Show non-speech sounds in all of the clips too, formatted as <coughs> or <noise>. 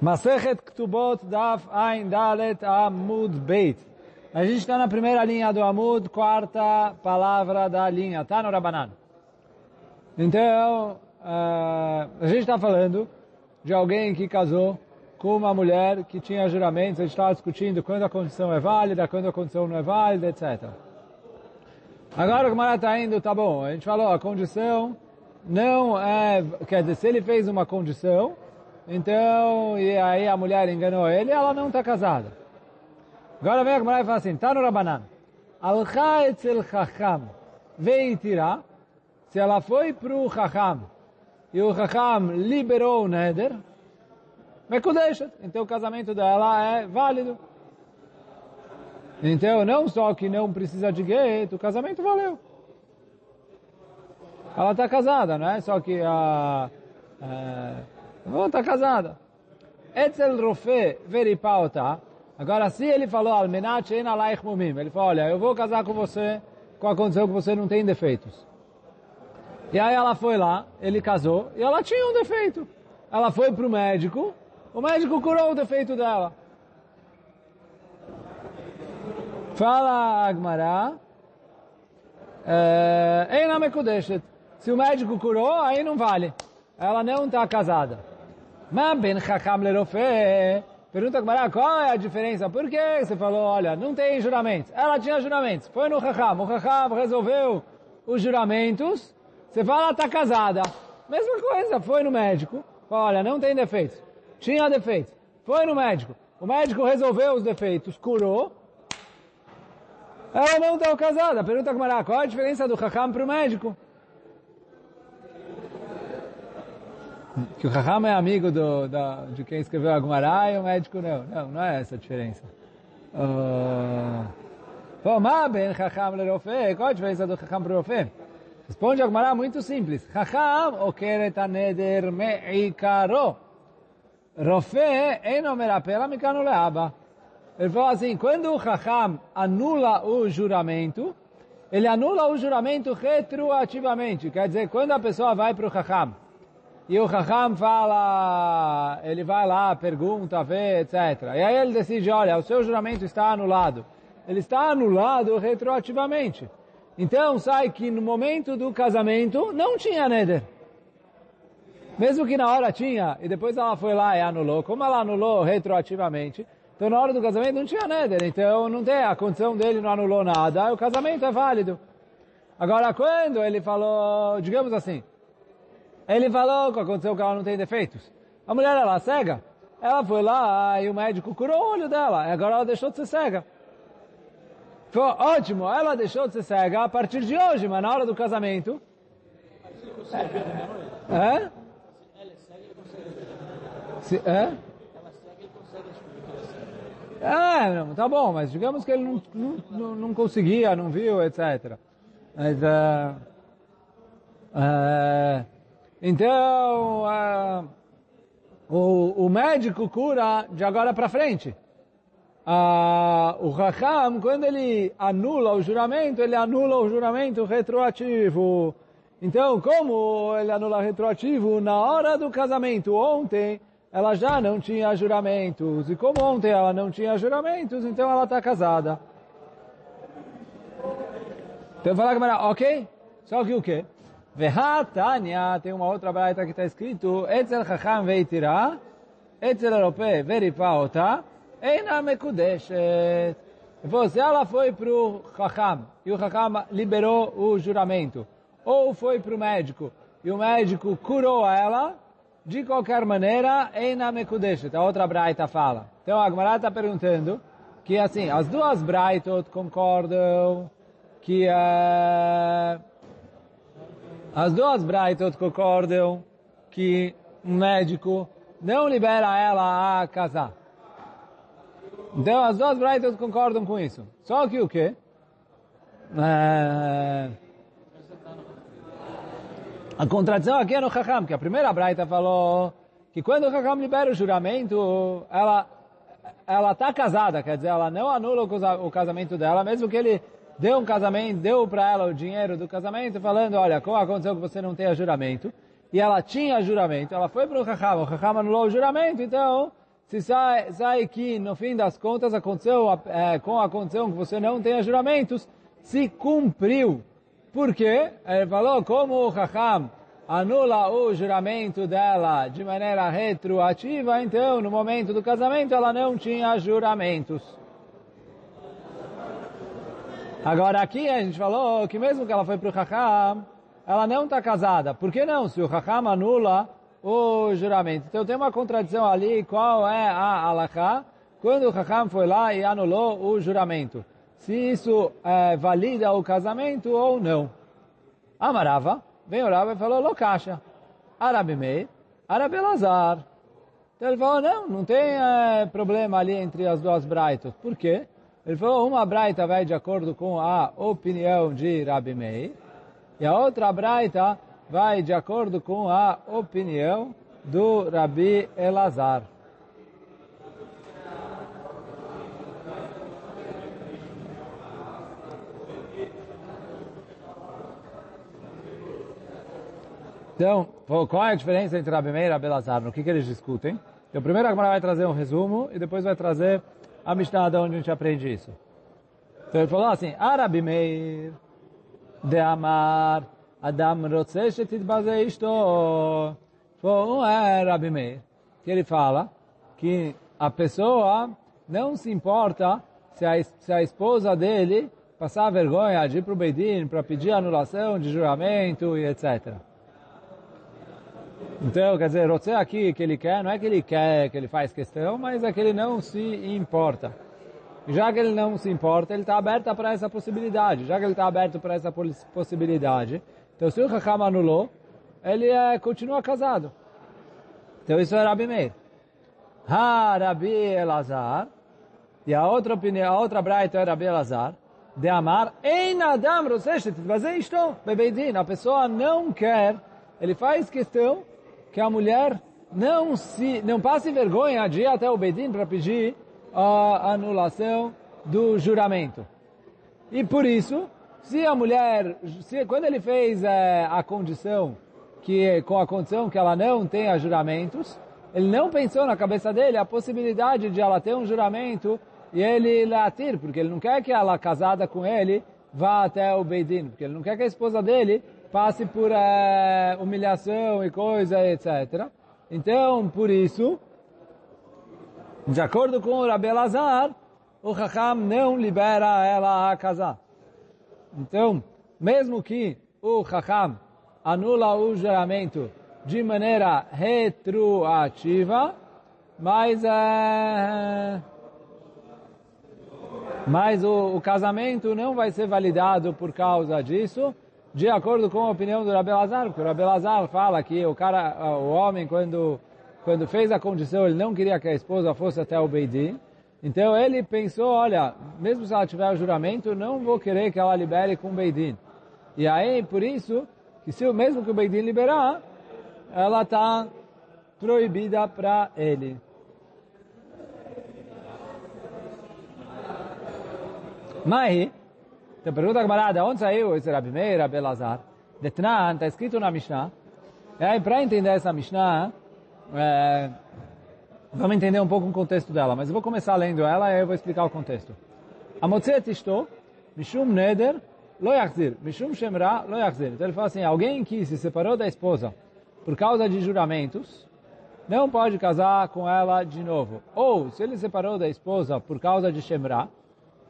Masechet Ktubot Daf Ein Dalet Amud Beit. A gente está na primeira linha do Amud, quarta palavra da linha, tá no Rabanan. Então, uh, a gente está falando de alguém que casou com uma mulher que tinha juramentos, a gente estava discutindo quando a condição é válida, quando a condição não é válida, etc. Agora o Gemara está indo, tá bom, a gente falou, a condição não é, quer dizer, se ele fez uma condição, então, e aí a mulher enganou ele, ela não está casada. Agora vem a mulher e fala assim, está no Rabanan. Alcha etzel chacham tirar, se ela foi para o chacham e o chacham liberou o neder, mekudeshet. Então o casamento dela é válido. Então, não só que não precisa de gueto, o casamento valeu. Ela está casada, não é? Só que a... a Vou estar casada. Etzel Rofe veripauta. Agora, se ele falou, Almenat en alaich mumim, ele falou, olha, eu vou casar com você com a condição que você não tem defeitos. E aí ela foi lá, ele casou, e ela tinha um defeito. Ela foi para o médico, o médico curou o defeito dela. Fala Agmará, é, se o médico curou, aí não vale. Ela não está casada. Mas ben chacham lerofé. Pergunta Gmará, qual é a diferença? Por que você falou, olha, não tem juramentos? Ela tinha juramentos. Foi no chacham. O chacham resolveu os juramentos. Você fala, está casada. Mesma coisa, foi no médico. Olha, não tem defeitos. Tinha defeitos. Foi no médico. O médico resolveu os defeitos, curou. Ela não está casada. Pergunta Gmará, qual é a diferença do chacham para o médico? Que o Raham é amigo do, da, de quem escreveu a e o médico não. Não, não é essa a diferença. Uh, qual a diferença do Raham para o Rofé? Responde a muito simples. Raham okeret aneder me'ikaro. Rofé eno merapela mikano leaba. Ele falou assim, quando o Raham anula o juramento, ele anula o juramento retroativamente. Quer dizer, quando a pessoa vai para o Raham, e o Raham fala, ele vai lá, pergunta, vê, etc. E aí ele decide, olha, o seu juramento está anulado. Ele está anulado retroativamente. Então sai que no momento do casamento não tinha neder. Mesmo que na hora tinha, e depois ela foi lá e anulou. Como ela anulou retroativamente, então na hora do casamento não tinha neder. Então não tem, a condição dele não anulou nada, o casamento é válido. Agora quando ele falou, digamos assim, ele falou que aconteceu que ela não tem defeitos. A mulher, ela é cega. Ela foi lá e o médico curou o olho dela. E agora ela deixou de ser cega. Foi ótimo, ela deixou de ser cega a partir de hoje, mas na hora do casamento... É? é? Se, é? É, não, tá bom, mas digamos que ele não, não, não conseguia, não viu, etc. Mas, uh, uh, então, o, o médico cura de agora para frente. O Raham, quando ele anula o juramento, ele anula o juramento retroativo. Então, como ele anula retroativo, na hora do casamento, ontem, ela já não tinha juramentos. E como ontem ela não tinha juramentos, então ela está casada. Então, falar que ok? Só que o quê? Vehatanya, tem uma outra braita que está escrito, Etzel Chacham veitira, Etzel Europe veripaota, Eina mekudeshet. Se ela foi para o Chacham, e o Chacham liberou o juramento, ou foi para o médico, e o médico curou ela, de qualquer maneira, Eina mekudeshet. A outra braita fala. Então a Gemara está perguntando, que assim, as duas braitot concordam que... Uh, as duas Braitot concordam que um médico não libera ela a casar. Então as duas Braitot concordam com isso. Só que o quê? É... A contradição aqui é no Chacham, que a primeira Braita falou que quando o Chacham libera o juramento, ela ela está casada, quer dizer, ela não anula o casamento dela, mesmo que ele deu um casamento, deu para ela o dinheiro do casamento, falando, olha, como aconteceu que você não tem juramento, e ela tinha juramento, ela foi para o Raham, o Raham anulou o juramento, então se sai, sai que, no fim das contas, aconteceu, é, com a condição que você não tenha juramentos, se cumpriu. Por quê? Ele falou, como o Raham anula o juramento dela de maneira retroativa, então, no momento do casamento, ela não tinha juramentos. Agora, aqui a gente falou que mesmo que ela foi para o Raham, ela não está casada. Por que não? Se o Raham anula o juramento. Então tem uma contradição ali, qual é a alahá? Quando o Raham foi lá e anulou o juramento. Se isso é, valida o casamento ou não. Amarava, vem o Rabbi e falou, Lokasha, Arabi Meir, Arabi Lazar. Então ele falou, não, não tem é, problema ali entre as duas braitas. Por quê? Ele falou, uma braita vai de acordo com a opinião de Rabi Meir, e a outra braita vai de acordo com a opinião do Rabi Elazar. Então, qual é a diferença entre Rabi Meir e Rabi Elazar? No que, que eles discutem? Então, primeiro a Gemara vai trazer um resumo e depois vai trazer a Mishnah de onde a gente aprende isso. Então ele falou assim, Arabi Meir de Amar Adam Rotze Shetidbaze Ishto. Um é Arabi Meir, que ele fala que a pessoa não se importa se a, se a esposa dele passar vergonha de ir para o Beidin para pedir anulação de juramento e etc. Então, quer dizer, você aqui que ele quer, não é que ele quer, que ele faz questão, mas é que ele não se importa. Já que ele não se importa, ele está aberto para essa possibilidade. Já que ele está aberto para essa possibilidade, então, se o Hakam anulou, ele é, continua casado. Então, isso é Rabi Meir. Ha Rabi Elazar. E a outra opinião, a outra braita é Rabi Elazar. De amar, Ein Adam Roseshet, fazer isto, bebeidin. A pessoa não quer, ele faz questão que a mulher não se, não passe vergonha de ir até o Bedin para pedir a anulação do juramento. E por isso, se a mulher, se, quando ele fez é, a condição, que com a condição que ela não tenha juramentos, ele não pensou na cabeça dele a possibilidade de ela ter um juramento e ele latir, porque ele não quer que ela, casada com ele, vá até o Beidin, porque ele não quer que a esposa dele passe por é, humilhação e coisa, etc. Então, por isso, de acordo com o Rabi o Chacham não libera ela a casar. Então, mesmo que o Chacham anula o juramento de maneira retroativa, mas, é, mas o, o, casamento não vai ser validado por causa disso, de acordo com a opinião do Rabbi Lazar, porque o Rabbi Lazar fala que o cara, o homem, quando, quando fez a condição, ele não queria que a esposa fosse até o Beidin, então ele pensou, olha, mesmo se ela tiver o juramento, não vou querer que ela libere com o Beidin. E aí, por isso, que se mesmo que o Beidin liberar, ela está proibida para ele. Mas, então pergunta a camarada, onde saiu esse Rabi Meir, Rabi Elazar? Detnan, está escrito na Mishnah. E aí, para entender essa Mishnah, é, Vamos entender um pouco o contexto dela, mas eu vou começar lendo ela e eu vou explicar o contexto. Amotzet isto, mishum neder, lo yachzir, mishum shemra, lo yachzir. Então ele fala assim, alguém que se separou da esposa por causa de juramentos, não pode casar com ela de novo. Ou, se ele separou da esposa por causa de shemra,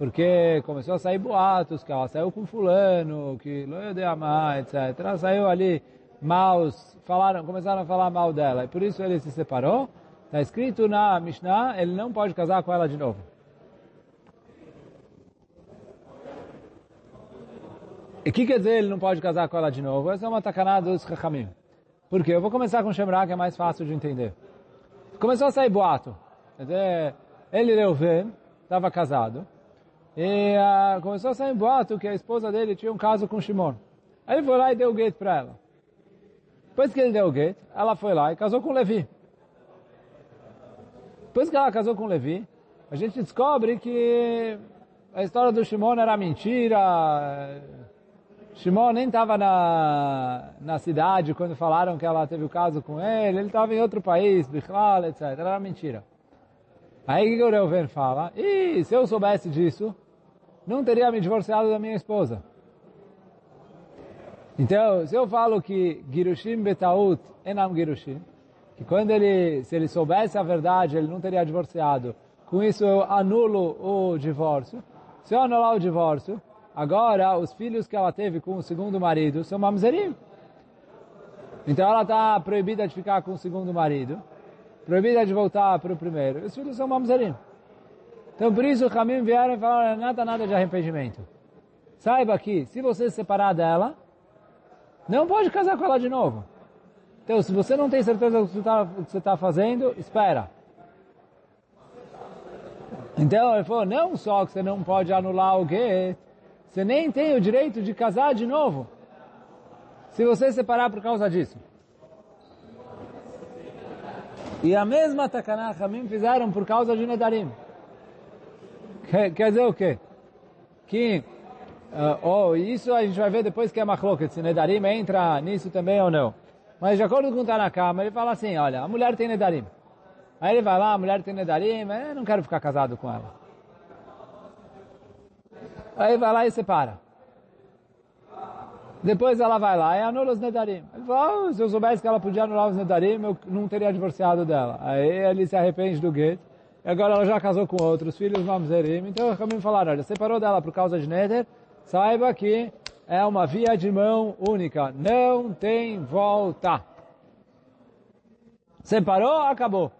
porque começou a sair boatos, que ela saiu com fulano, que lo de amar, etc. Ela saiu ali maus, falaram, começaram a falar mal dela, e por isso ele se separou, Está escrito na Mishnah, ele não pode casar com ela de novo. E o que quer dizer ele não pode casar com ela de novo? Essa é uma tacanada dos Chachamim. Por quê? Eu vou começar com Shemra, que é mais fácil de entender. Começou a sair boato. Quer dizer, ele, Reuven, estava casado. E uh, começou a sair boato que a esposa dele tinha um caso com Shimon. Aí ele foi lá e deu o gate para ela. Depois que ele deu o gate, ela foi lá e casou com Levi. Depois que ela casou com Levi, a gente descobre que a história do Shimon era mentira. Shimon nem estava na, na cidade quando falaram que ela teve o caso com ele. Ele estava em outro país, Bichlal, etc. Era mentira. Aí que o Reuven fala, e se eu soubesse disso, não teria me divorciado da minha esposa. Então, se eu falo que Girushim Betaut enam Girushim, que quando ele, se ele soubesse a verdade, ele não teria divorciado, com isso eu anulo o divórcio. Se eu anular o divórcio, agora os filhos que ela teve com o segundo marido são mamzerim. Então ela está proibida de ficar com o segundo marido, proibida de voltar para o primeiro. Os filhos são mamzerim. Então por isso o Hamim vieram e falaram, nada, nada de arrependimento. Saiba que, se você se separar dela, não pode casar com ela de novo. Então, se você não tem certeza do que você está tá fazendo, espera. Então, ele falou, não só que você não pode anular o quê? Você nem tem o direito de casar de novo. Se você se separar por causa disso. E a mesma Takanah Hamim fizeram por causa de Nedarim. Quer, quer dizer o quê? Que Uh, oh, isso a gente vai ver depois que é machloket, se Nedarim entra nisso também ou não. Mas de acordo com o Tanakama, ele fala assim, olha, a mulher tem Nedarim. Aí ele vai lá, a mulher tem Nedarim, mas eu não quero ficar casado com ela. Aí vai lá e separa. Depois ela vai lá e anula os Nedarim. Ele fala, oh, se eu soubesse que ela podia anular os Nedarim, eu não teria divorciado dela. Aí ele se arrepende do gueto. E agora ela já casou com outros filhos, mamzerim. Então me falaram, olha, separou dela por causa de Neder, saiba que é uma via de mão única. Não tem volta. Separou, acabou.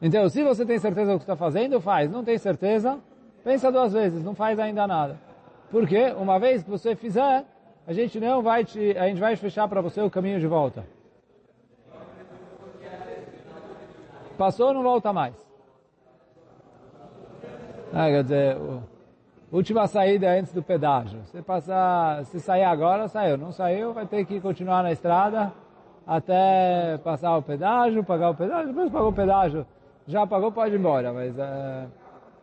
Então, se você tem certeza do que está fazendo, faz. Não tem certeza, pensa duas vezes, não faz ainda nada. Porque, uma vez que você fizer, a gente não vai te, a gente vai fechar para você o caminho de volta. Passou, não volta mais. Ah, quer dizer, última saída é antes do pedágio. Se passar, se sair agora, saiu. Não saiu, vai ter que continuar na estrada até passar o pedágio, pagar o pedágio, depois pagou o pedágio. Já pagou, pode ir embora. Mas, é...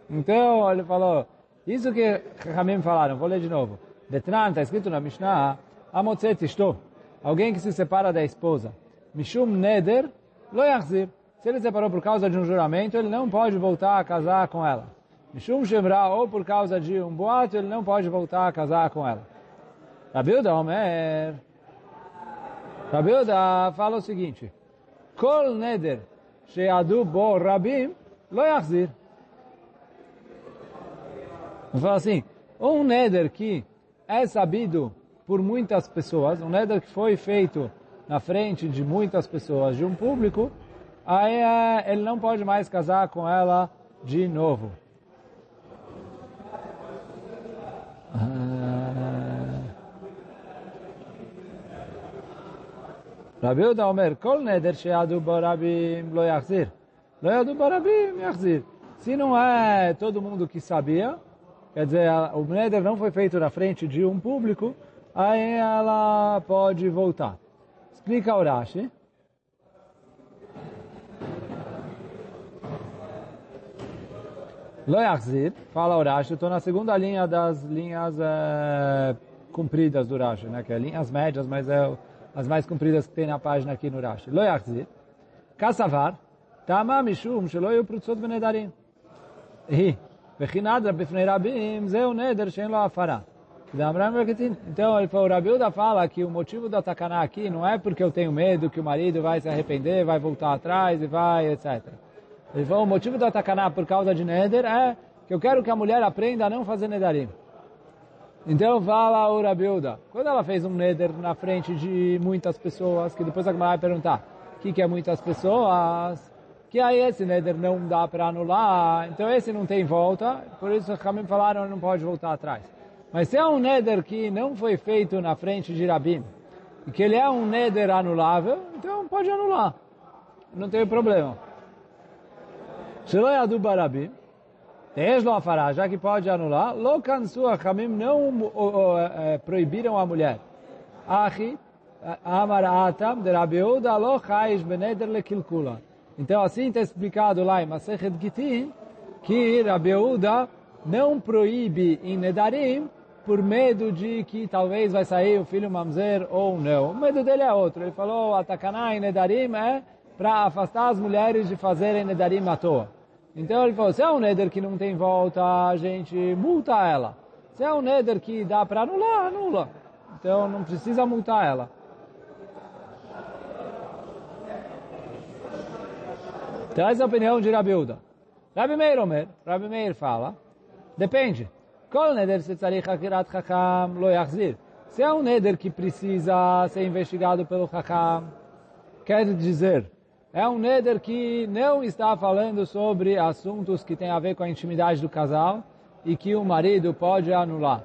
Então, ele falou, isso que Ramim falaram, vou ler de novo. Detran, está escrito na Mishnah, Amotzet estou. Alguém que se separa da esposa. Mishum neder, lo yachzir. Se ele separou por causa de um juramento, ele não pode voltar a casar com ela. Mishum Shemra, ou por causa de um boato, ele não pode voltar a casar com ela. Rabilda Omer. Rabilda fala o seguinte. Kol neder sheadu bo rabim lo yachzir. Fala assim, um neder que é sabido por muitas pessoas, um neder que foi feito na frente de muitas pessoas, de um público, aí é, ele não pode mais casar com ela de novo. רבי יהודה אומר, כל נדר שיעדו בו רבים לא יחזיר. לא יעדו בו רבים, יחזיר. Se não é todo mundo que sabia, quer dizer, o neder não foi feito na frente de um público, aí ela pode voltar. Explica o Rashi. Lo yachzir, fala o Rashi, estou na segunda linha das linhas é, compridas do Rashi, né? que é linhas médias, mas é as mais compridas que tem na página aqui no Rashi. Lo yachzir, kassavar, tama mishum shelo yu prutzot benedarim. E, vechinadra bifnei rabim, zeu neder lo. Então, ele falou, o Rabiuda fala que o motivo da takaná aqui não é porque eu tenho medo que o marido vai se arrepender, vai voltar atrás e vai, etc. Ele falou, o motivo da Takaná por causa de Neder é que eu quero que a mulher aprenda a não fazer Nedarim. Então fala o Rabiuda, quando ela fez um Neder na frente de muitas pessoas, que depois a Gemara vai perguntar, o que, que é muitas pessoas? Que aí esse Neder não dá para anular, então esse não tem volta, por isso os Kamim falaram não pode voltar atrás. Mas se é um Neder que não foi feito na frente de Rabim, e que ele é um Neder anulável, então pode anular. Não tem problema. Shelo Yadu Barabim, tem lo afará, já que pode anular, lo kansu achamim não proibiram a mulher. Achi, amar atam, de Rabiuda, lo chaish beneder lekilkula. Então assim está explicado lá em Masechet Gitin, que Rabiuda não proíbe em Nedarim por medo de que talvez vai sair o filho mamzer ou não. O medo dele é outro. Ele falou, a takaná em Nedarim é para afastar as mulheres de fazerem nedarim à toa. Então ele falou, se é um neder que não tem volta, a gente multa ela. Se é um neder que dá para anular, anula. Então não precisa multar ela. Essa é a opinião de Rabi Uda. Rabi Meir Omer, Rabi Meir fala, depende. Qual neder se tzarich hakirat chacham lo yachzir? Se é um neder que precisa ser investigado pelo chacham, quer dizer, é um neder que não está falando sobre assuntos que têm a ver com a intimidade do casal e que o marido pode anular.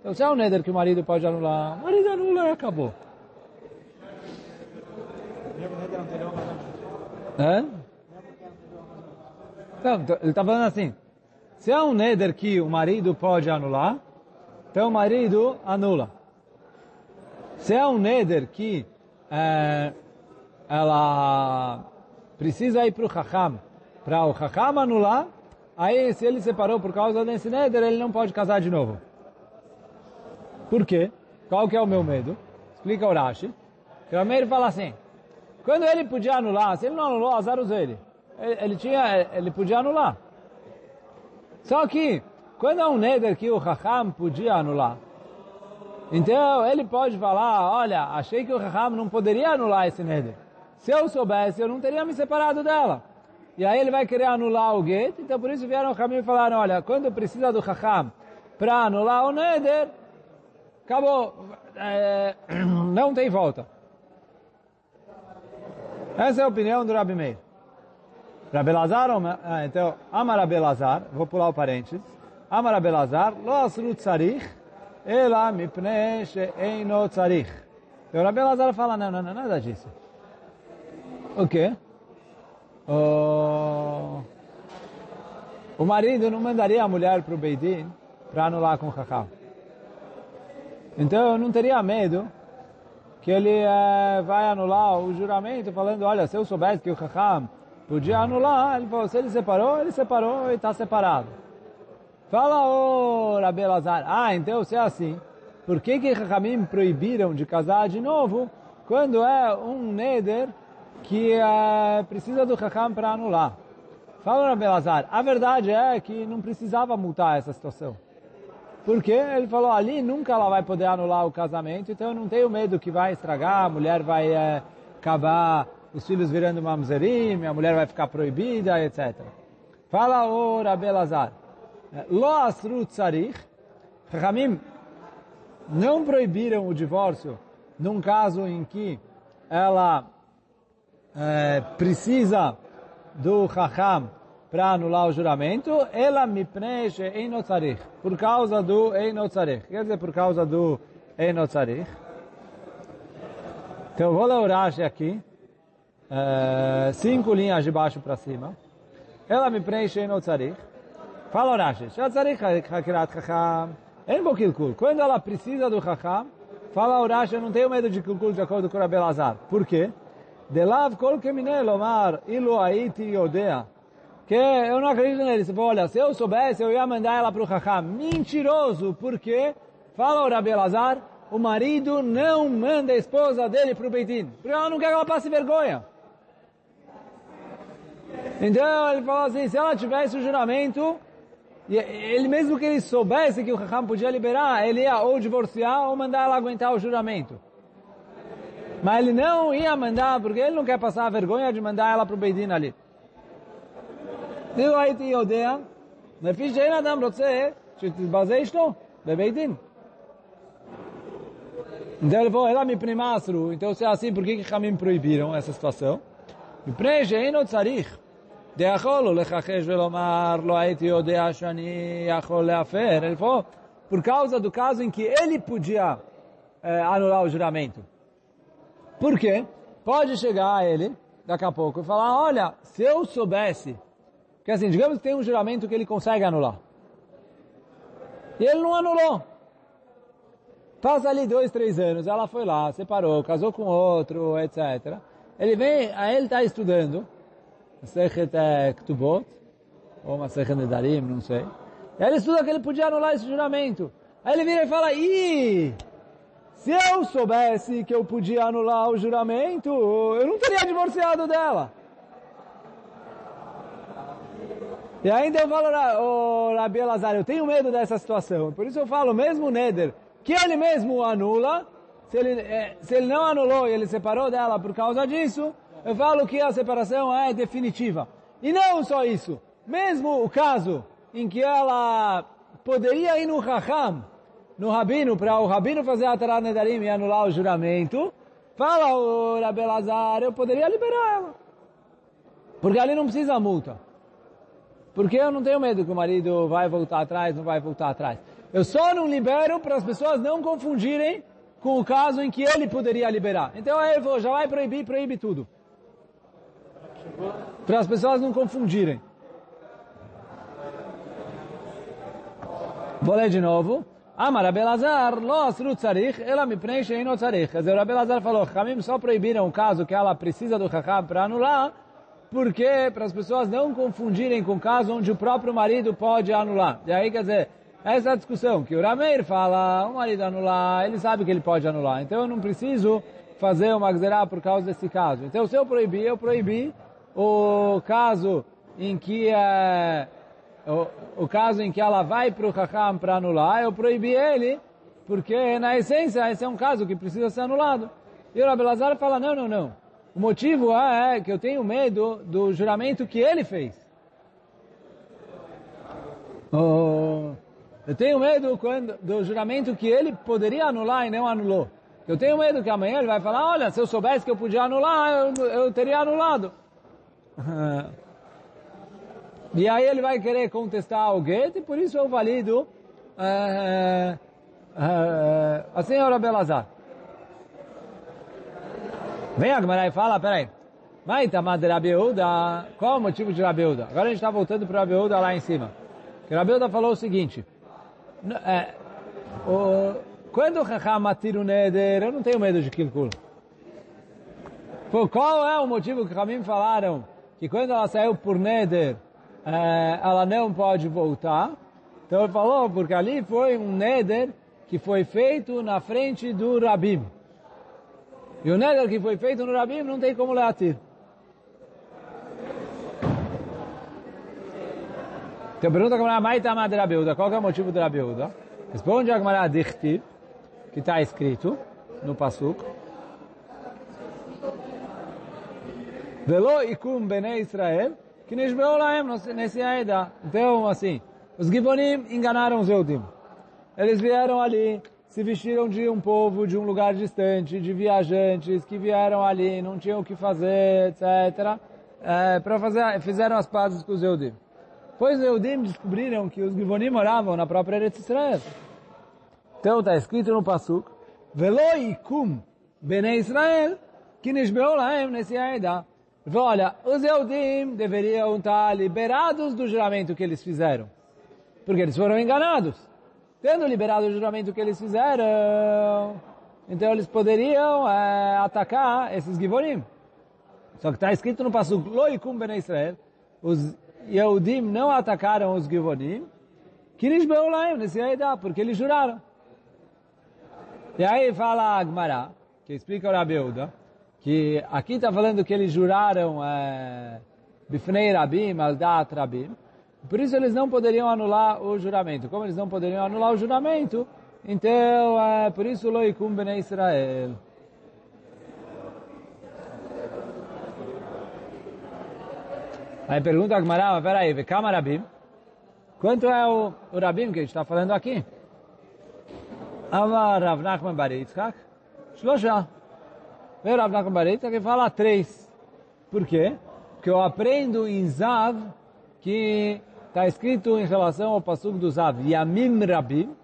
Então, se é um neder que o marido pode anular, o marido anula e acabou. Hã? Então, ele está falando assim, se é um neder que o marido pode anular, então o marido anula. Se é um neder que é, ela precisa ir para o Chacham, para o Chacham anular, aí se ele separou por causa desse neder, ele não pode casar de novo. Por quê? Qual que é o meu medo? Explica o Rashi. O Rameir fala assim, quando ele podia anular, se ele não anulou, azar os ele ele tinha, ele podia anular. Só que, quando é um neder que o Raham podia anular, então ele pode falar, olha, achei que o Raham não poderia anular esse neder. Se eu soubesse, eu não teria me separado dela. E aí ele vai querer anular o get, então por isso vieram o Raham e falaram, olha, quando precisa do Raham para anular o neder, acabou, é, <clears throat> não tem volta. Essa é a opinião do Rabi Meir. Rabelazar, ah, então, Amar Rabelazar, vou pular o parênteses, Amar Rabelazar, lo asru tzarich, ela mipne she'eino tzarich. Então Rabelazar fala, não, não, não, nada disso. O quê? O, o marido não mandaria a mulher para o Beidin para anular com o Chacham. Então eu não teria medo que ele eh, vai anular o juramento falando, olha, se eu soubesse que o Chacham podia anular, ele falou, se ele separou, ele separou e está separado. Fala, ô oh, Rabi Lazar, ah, então se é assim, por que que Rahamim proibiram de casar de novo quando é um neder que uh, precisa do Raham para anular? Fala, Rabi Lazar, a verdade é que não precisava multar essa situação. Porque ele falou, ali nunca ela vai poder anular o casamento, então eu não tenho medo que vai estragar, a mulher vai é, acabar os filhos virando mamzerim, a mulher vai ficar proibida, etc. Fala o Rabi Lazar. Lo asru tzarich. Chachamim não proibiram o divórcio num caso em que ela é, precisa do chacham para anular o juramento, ela me preenche em tzarich, por causa do em tzarich. Quer dizer, por causa do em tzarich. Então, vou ler o Rashi aqui uh, cinco linhas de baixo para cima. Ela me preenche no tzarich. Fala Rashi, tzarich hakirat chacham. Em bokilkul. Quando ela precisa do chacham, fala Rashi, eu não tenho medo de kilkul de acordo com o Rabelazar. Por quê? Delav kol kemine lomar ilu aiti odea. Que eu não acredito nele. Você olha, se eu soubesse, eu ia mandar ela para o chacham. Mentiroso. Por quê? Fala o Rabelazar, o marido não manda a esposa dele para o Beitin. Porque ela não quer que ela passe vergonha. Então ele falou assim, se ela tivesse o juramento, ele mesmo que ele soubesse que o Raham podia liberar, ele ia ou divorciar ou mandar ela aguentar o juramento. Mas ele não ia mandar, porque ele não quer passar a vergonha de mandar ela para o Beidin ali. Eu הייתי יודע, לפי שאין אדם רוצה שתתבזה אשתו בבית דין. Então ele falou, ela me primasru. Então se é assim, por que que me proibiram essa situação? Me preenche, não tzarich. דאכול לחכש ולומר, לא הייתי יודע שאני יכול להפר. Ele falou, por causa do caso em que ele podia é, anular o juramento. Por quê? Pode chegar a ele, daqui a pouco, e falar, olha, se eu soubesse, que assim, digamos que tem um juramento que ele consegue anular. E ele não anulou. Passa ali dois, três anos, ela foi lá, separou, casou com outro, etc. Ele vem, aí ele está estudando, Masechet é Ktubot, ou Masechet Nedarim, não sei. E aí ele estuda que ele podia anular esse juramento. Aí ele vira e fala, ih, Se eu soubesse que eu podia anular o juramento, eu não teria divorciado dela. E ainda eu falo, oh, Rabi Elazar, eu tenho medo dessa situação. Por isso eu falo, mesmo o Neder, que ele mesmo anula, se ele, é, se ele não anulou e ele separou dela por causa disso, eu falo que a separação é definitiva. E não só isso, mesmo o caso em que ela poderia ir no Raham, no Rabino, para o Rabino fazer a Tarat Nedarim e anular o juramento, fala o Rabi Elazar, eu poderia liberar ela. Porque ali não precisa multa. Porque eu não tenho medo que o marido vai voltar atrás, não vai voltar atrás. Eu só não libero para as pessoas não confundirem com o caso em que ele poderia liberar. Então aí vou, já vai proibir, proíbe tudo. Para as pessoas não confundirem. Vou ler de novo. Amar Abelazar, lo asru tzarich, ela me preenche e não tzarich. Quer dizer, o Abelazar falou, Hamim só proibiram o caso que ela precisa do Hakam para anular, porque para as pessoas não confundirem com o caso onde o próprio marido pode anular. E aí, quer dizer, essa é a discussão, que o Rameir fala, o marido anular, ele sabe que ele pode anular, então eu não preciso fazer uma gzerá por causa desse caso. Então se eu proibir, eu proibi o caso em que é, o, o caso em que ela vai para o Hakam para anular, eu proibi ele, porque na essência esse é um caso que precisa ser anulado. E o Rabelazar fala, não, não, não. O motivo é que eu tenho medo do juramento que ele fez. Oh, eu tenho medo quando, do juramento que ele poderia anular e não anulou. Eu tenho medo que amanhã ele vai falar, olha, se eu soubesse que eu podia anular, eu, eu teria anulado. <laughs> e aí ele vai querer contestar o gueto e por isso eu valido uh, uh, a senhora Belazar. Vem a Gemara e fala, peraí. Vai tamar de Rabiuda. Qual o motivo de Rabiuda? Agora a gente está voltando para Rabiuda lá em cima. Que Rabiuda falou o seguinte. É, o, quando o Chacham atira o Neder, eu não tenho medo de Kilkul. Qual é o motivo que Ramim falaram que quando ela saiu por Neder, é, ela não pode voltar? Então ele falou, porque ali foi um Neder que foi feito na frente do Rabim. E o neder que foi feito no Rabim não tem como leatir. Então pergunta a Gemara, Maita Amad Rabiuda, qual é o motivo do Rabiuda? Responde a Gemara Dichtiv, que está escrito no Pasuk. Velo ikum bene Israel, que nishbeu laem nesse aida. Então, assim, os Gibonim enganaram os Eudim. Eles vieram ali, se vestiram de um povo de um lugar distante, de viajantes que vieram ali, não tinham o que fazer, etc. É, para fazer, fizeram as pazes com os Eudim. Pois os Eudim descobriram que os Givonim moravam na própria Eretz Israel. Então está escrito no Pasuk, Veloikum Bene Israel, que nishbeou laem nesse aida. Olha, os Eudim deveriam estar liberados do juramento que eles fizeram. Porque eles foram enganados tendo liberado o juramento que eles fizeram, então eles poderiam é, atacar esses Givorim. Só que está escrito no passo Loikum Ben Israel, os Yehudim não atacaram os Givorim, Kirish Beulaim, nesse dá, porque eles juraram. E aí fala Agmará, que explica o Rabeuda, que aqui está falando que eles juraram é, Bifnei Rabim, Aldat Rabim, por isso eles não poderiam anular o juramento. Como eles não poderiam anular o juramento, então é por isso loikum bene Israel. Aí pergunta a Gmará, peraí, Vekama Rabim, quanto é o, o Rabim que a gente está falando aqui? Amar Rav Nachman Bar Yitzchak, Shlosha. Vem Rav Nachman Bar Yitzchak fala três. Por quê? Porque eu aprendo em Zav que está escrito em relação ao passuco do Zav, Yamim Rabim,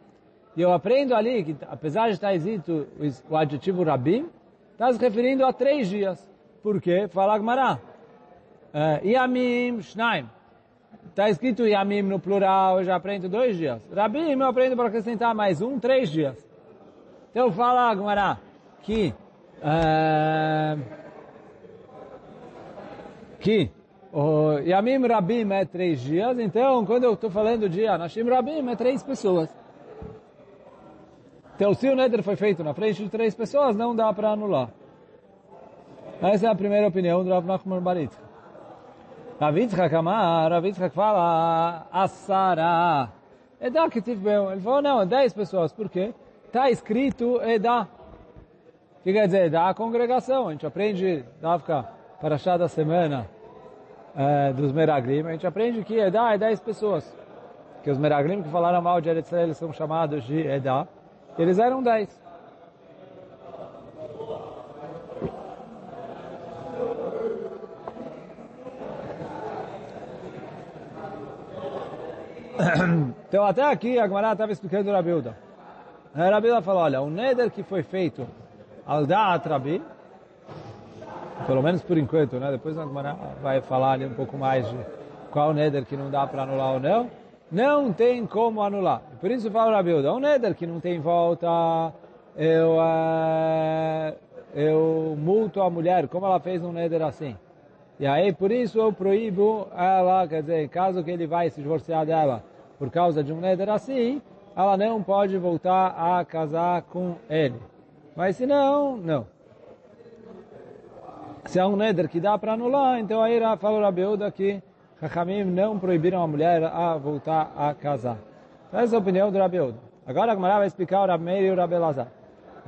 e eu aprendo ali que, apesar de estar escrito o adjetivo Rabim, está se referindo a três dias. Por quê? Fala Gmará. Uh, Yamim Shnaim. Está escrito Yamim no plural, eu já aprendo dois dias. Rabim eu aprendo para acrescentar mais um, três dias. Então fala Gmará que... Que o Yamim Rabim é três dias, então quando eu estou falando de Anashim Rabim é três pessoas. Então, se o Neder foi feito na frente de três pessoas, não dá para anular. Essa é a primeira opinião do Rav Nachman Baritzka. Rav Yitzchak Amar, Rav Yitzchak fala, Asara. Edá que. Ele falou, não, é dez pessoas. Por quê? Está escrito Edá. Que quer dizer? Edá a congregação. A gente aprende, Dafka, para achar da semana é, dos Meraglim, a gente aprende que Edá é dez pessoas. Que os Meraglim que falaram mal de Eretz eles são chamados de Edá. Eles eram dez. <coughs> Então até aqui a Gemara estava explicando o Rabiuda. A Rabiuda falou, olha, o Neder que foi feito al Da'at Rabi, pelo menos por enquanto, né? Depois a Gemara vai falar ali um pouco mais de qual Neder que não dá para anular ou não. Não tem como anular. Por isso fala o Rabiuda, um Neder que não tem volta, eu, uh, eu multo a mulher, como ela fez um Neder assim. E aí, por isso eu proíbo ela, quer dizer, caso que ele vai se divorciar dela, por causa de um neder assim, ela não pode voltar a casar com ele. Mas se não, não. Se é um neder que dá para anular, então aí falou Rabiuda que Chachamim não proibiram a mulher a voltar a casar. Então, essa é a opinião do Rabiuda. Agora a Gemara vai explicar o Rabi e o Rabi Lazar.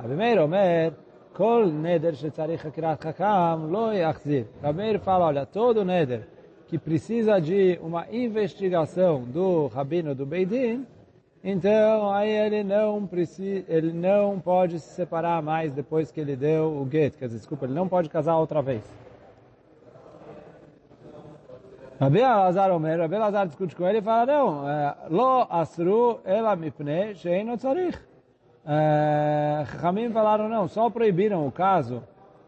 Meir, Omer, Kol neder shetzarich hakirat chakam lo yachzir. Rabi fala, olha, todo neder que precisa de uma investigação do rabino do Beidin, então aí ele não precisa, ele não pode se separar mais depois que ele deu o get, quer dizer, desculpa, ele não pode casar outra vez. Rabi Lazar Omer, Rabi Lazar discute com ele e fala, não, é, lo asru ela mipne sheino tzarich. Chachamim falaram, não, só proibiram o caso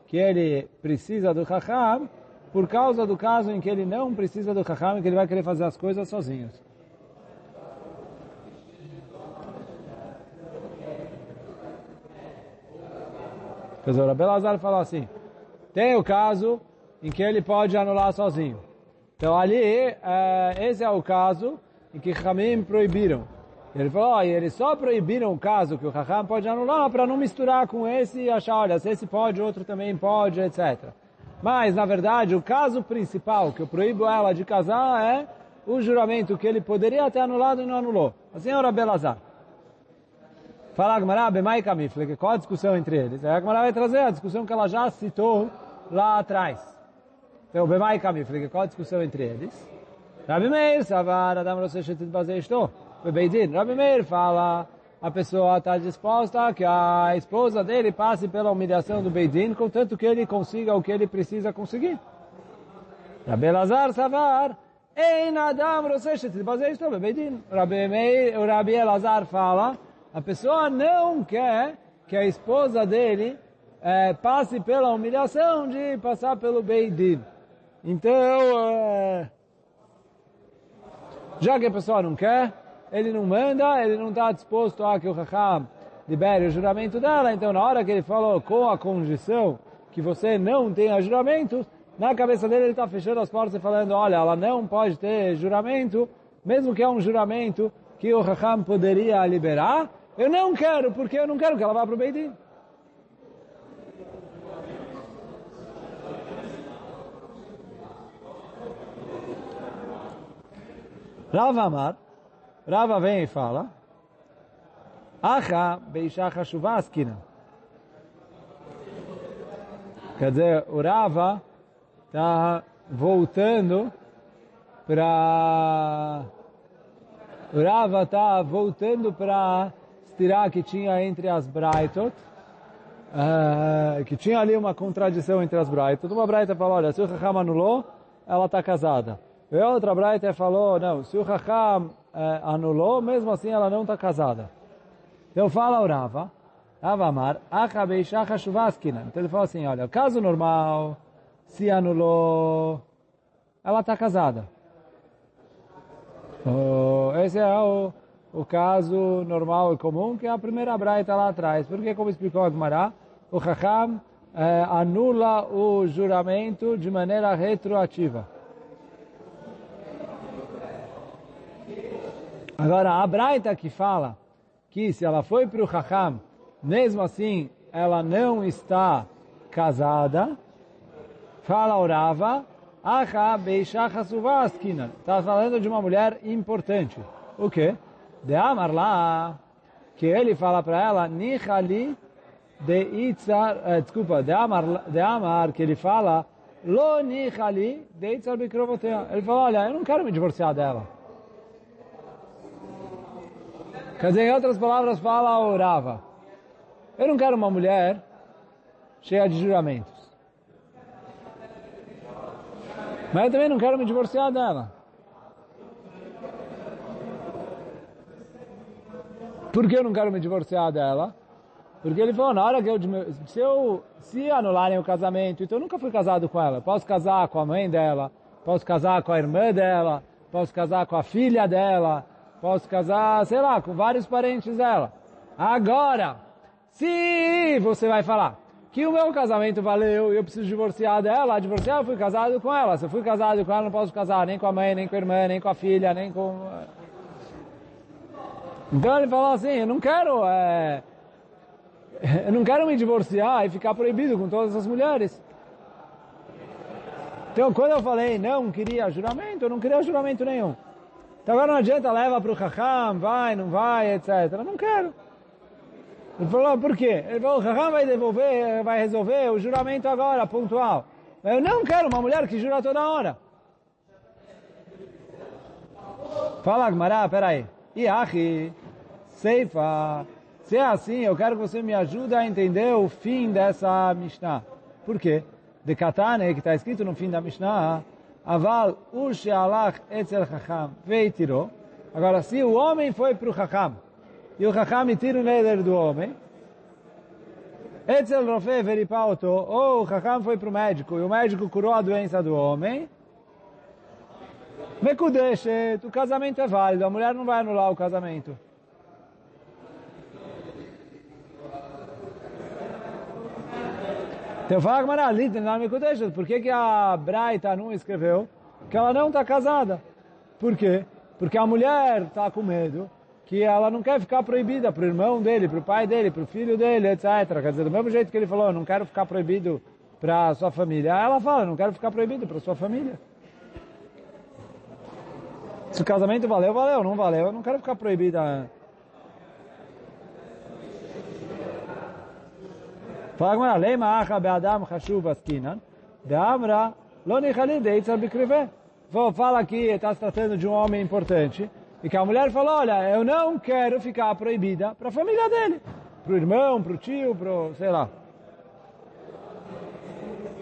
que ele precisa do Chacham, por causa do caso em que ele não precisa do Chacham, que ele vai querer fazer as coisas sozinho. Quer dizer, o falou assim, tem o caso em que ele pode anular sozinho. Então ali, é, esse é o caso em que Chachamim proibiram. Ele falou, oh, eles só proibiram o caso que o Chacham pode anular para não misturar com esse e achar, olha, se esse pode, outro também pode, etc. Mas, na verdade, o caso principal que eu proíbo ela de casar é o juramento que ele poderia ter anulado e não anulou. A senhora Belazar. Fala a Gemara, Bemai Kamifle, qual a discussão entre eles? A Gemara vai trazer a discussão que ela já citou lá atrás. Então, Bemai Kamifle, qual a discussão entre eles? Rabi Meir, Savar, Adam Roseshetit Bazeshto, Bebeidin. Rabi Meir fala a pessoa está disposta que a esposa dele passe pela humilhação do Beidin, contanto que ele consiga o que ele precisa conseguir. Rabi Lazar Savar, Ein Adam Roseshet Bazeshto Beidin. O Rabi Elazar fala, a pessoa não quer que a esposa dele é, passe pela humilhação de passar pelo Beidin. Então, é, já que a pessoa não quer, ele não manda, ele não está disposto a que o Raham libere o juramento dela, então na hora que ele falou com a condição que você não tenha juramento, na cabeça dele ele está fechando as portas e falando, olha, ela não pode ter juramento, mesmo que é um juramento que o Raham poderia liberar, eu não quero, porque eu não quero que ela vá para o Beidim. Rav Amar, Rava vem e fala, Acha beishacha shuvaskina. Quer dizer, o Rava está voltando para... O Rava está voltando para que tinha entre as Braitot, uh, que tinha ali uma contradição entre as Braitot. Uma Braita falou, olha, se o Chacham anulou, ela está casada. E outra Braita falou, não, se o Chacham é, anulou, mesmo assim ela não está casada. Então fala o Rava, Rava Amar, Achabei Shacha Shuvaskina. Então ele fala assim, olha, caso normal, se anulou, ela está casada. Oh, esse é o, o caso normal e comum, que é a primeira braita lá atrás. Porque, como explicou a o Chacham é, anula o juramento de maneira retroativa. Agora, a Braita que fala que se ela foi para o Chacham mesmo assim ela não está casada, fala orava, Acha suvaskina. Está falando de uma mulher importante. O quê? De amar lá, que ele fala para ela, nichali de itzar, eh, desculpa, de amar, de amar, que ele fala, lo nichali de itzar bikrovotea. Ele fala, olha, eu não quero me divorciar dela. Quer dizer, em outras palavras, fala orava. Eu não quero uma mulher cheia de juramentos. Mas eu também não quero me divorciar dela. Por que eu não quero me divorciar dela? Porque ele falou, na hora que eu, se eu, se anularem o casamento, então eu nunca fui casado com ela. Posso casar com a mãe dela, posso casar com a irmã dela, posso casar com a filha dela, posso casar, sei lá, com vários parentes dela. Agora, se você vai falar, que o meu casamento valeu e eu preciso divorciar dela, divorciar eu fui casado com ela. Se eu fui casado com ela, não posso casar nem com a mãe, nem com a irmã, nem com a filha, nem com... Então ele falou assim, eu não quero, é... eu não quero me divorciar e ficar proibido com todas as mulheres. Então quando eu falei não queria juramento, eu não queria juramento nenhum. Então agora não adianta, leva para o Chacham, vai, não vai, etc. Eu não quero. Ele falou, por quê? Ele falou, o Raham vai devolver, vai resolver o juramento agora, pontual. Eu não quero uma mulher que jura toda hora. Fala, Gmará, peraí. Iachi, Seifa. Se é assim, eu quero que você me ajude a entender o fim dessa Mishnah. Por quê? De Katane, que está escrito no fim da Mishnah, Aval Ushe Alach Etzel Chacham Veitirou. Agora, se o homem foi para o Chacham, e o Chacham tira o neder do homem, Etzel Rofé veripaoto, ou o Chacham foi para o médico e o médico curou a doença do homem, Mekudeshet, o casamento é válido, a mulher não vai anular o casamento. Então fala Gamara, lá Mekudeshet, por que, que a Braita não escreveu que ela não está casada? Por quê? Porque a mulher está com medo que ela não quer ficar proibida para o irmão dele, para o pai dele, para o filho dele, etc. Quer dizer, do mesmo jeito que ele falou, não quero ficar proibido para a sua família, ela fala, não quero ficar proibido para a sua família. Se o casamento valeu, valeu, não valeu, eu não quero ficar proibida. Fala agora, lema acha be'adam chashuv askinan, be'amra lo nichali deitza bikriveh. Fala aqui, está se tratando de um homem importante, e que a mulher falou, olha, eu não quero ficar proibida para a família dele. Para o irmão, para o tio, para sei lá.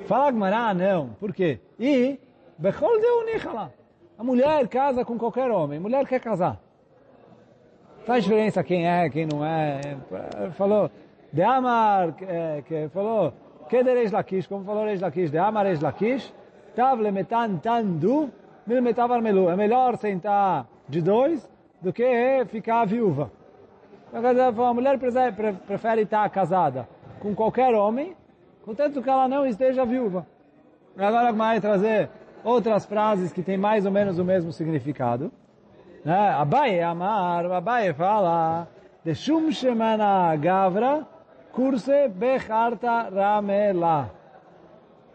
Fala Gmará, não. Por quê? E, Bechol de Unichala. A mulher casa com qualquer homem. Mulher quer casar. Faz diferença quem é, quem não é. Falou, de Amar, que falou, que de Reish Lakish, como falou Reish Lakish, de Amar Reish Lakish, Tav lemetan tandu, mil metavar melu. É melhor sentar de dois do que ficar viúva. Então, a mulher prefere estar casada com qualquer homem, contanto que ela não esteja viúva. Agora vai trazer outras frases que têm mais ou menos o mesmo significado. Né? Abaye amar, Abaye fala, de shum shemana gavra, curse becharta ramela.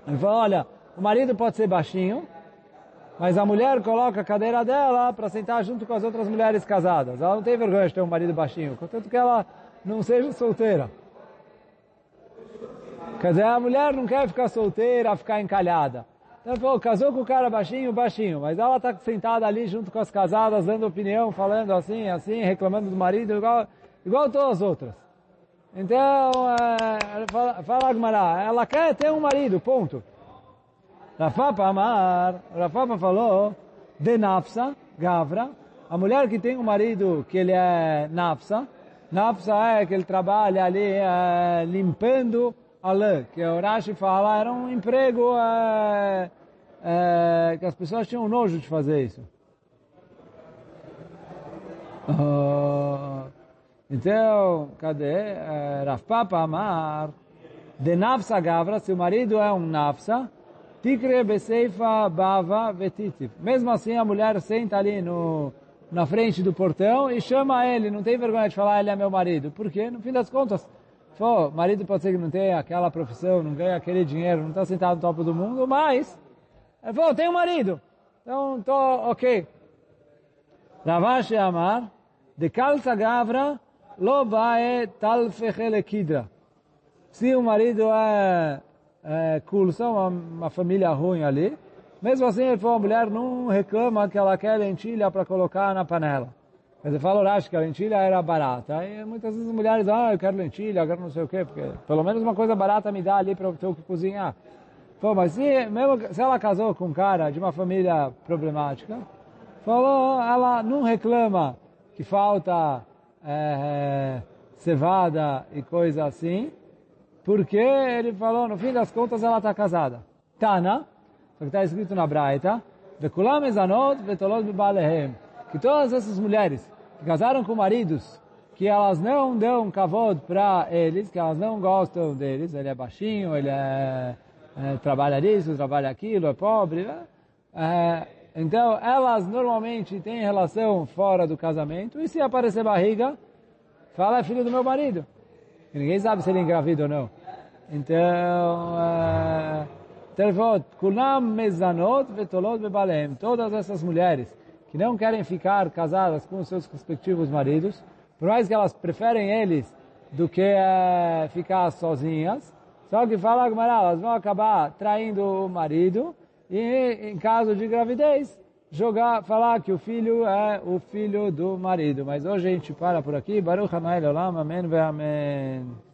Ele fala, olha, o marido pode ser baixinho, mas a mulher coloca a cadeira dela para sentar junto com as outras mulheres casadas. Ela não tem vergonha de ter um marido baixinho, contanto que ela não seja solteira. Quer dizer, a mulher não quer ficar solteira, ficar encalhada. Então, pô, casou com o cara baixinho, baixinho, mas ela está sentada ali junto com as casadas, dando opinião, falando assim, assim, reclamando do marido, igual, igual todas as outras. Então, é, fala, fala ela quer ter um marido, ponto. Rafapa Amar, Rafapa falou, de Nafsa, Gavra, a mulher que tem um marido que ele é Nafsa, Nafsa é que ele trabalha ali é, limpando a lã, que o Rashi fala, era um emprego é, é, que as pessoas tinham nojo de fazer isso. Uh, então, cadê? Uh, Rav Papa Amar, de Nafsa Gavra, se o marido é um Nafsa, Tikre Beseifa Bava Vetitif. Mesmo assim, a mulher senta ali no, na frente do portão e chama ele. Não tem vergonha de falar, ele é meu marido. Por quê? No fim das contas, Pô, marido pode ser que não tenha aquela profissão, não ganha aquele dinheiro, não está sentado no topo do mundo, mas ele falou, tenho marido. Então, tô ok. Ravashi Amar, de calça gavra, lo bae tal kidra. Se o marido é, é curso, uma, uma família ruim ali, mesmo assim ele falou, a mulher não reclama que ela quer lentilha para colocar na panela. Dizer, fala Rashi que a lentilha era barata. E muitas vezes as mulheres, ah, eu quero lentilha, eu quero não sei o quê, porque pelo menos uma coisa barata me dá ali para eu ter o que cozinhar. Pô, mas se, mesmo, se ela casou com um cara de uma família problemática, falou, ela não reclama que falta é, cevada e coisa assim, porque ele falou, no fim das contas, ela está casada. Tana, só que está escrito na Braita. Que todas essas mulheres que casaram com maridos que elas não dão kavod para eles, que elas não gostam deles, ele é baixinho, ele é, é trabalha isso, trabalha aquilo, é pobre, né? é, então elas normalmente têm relação fora do casamento, e se aparecer barriga, fala é filho do meu marido. E ninguém sabe se ele é engravido ou não. Então, é. Todas essas mulheres que não querem ficar casadas com seus respectivos maridos, por mais que elas preferem eles do que é, ficar sozinhas, só que fala que elas vão acabar traindo o marido e, em caso de gravidez, jogar, falar que o filho é o filho do marido. Mas hoje a gente para por aqui. Baruch Hanai Olam. Amém Amém.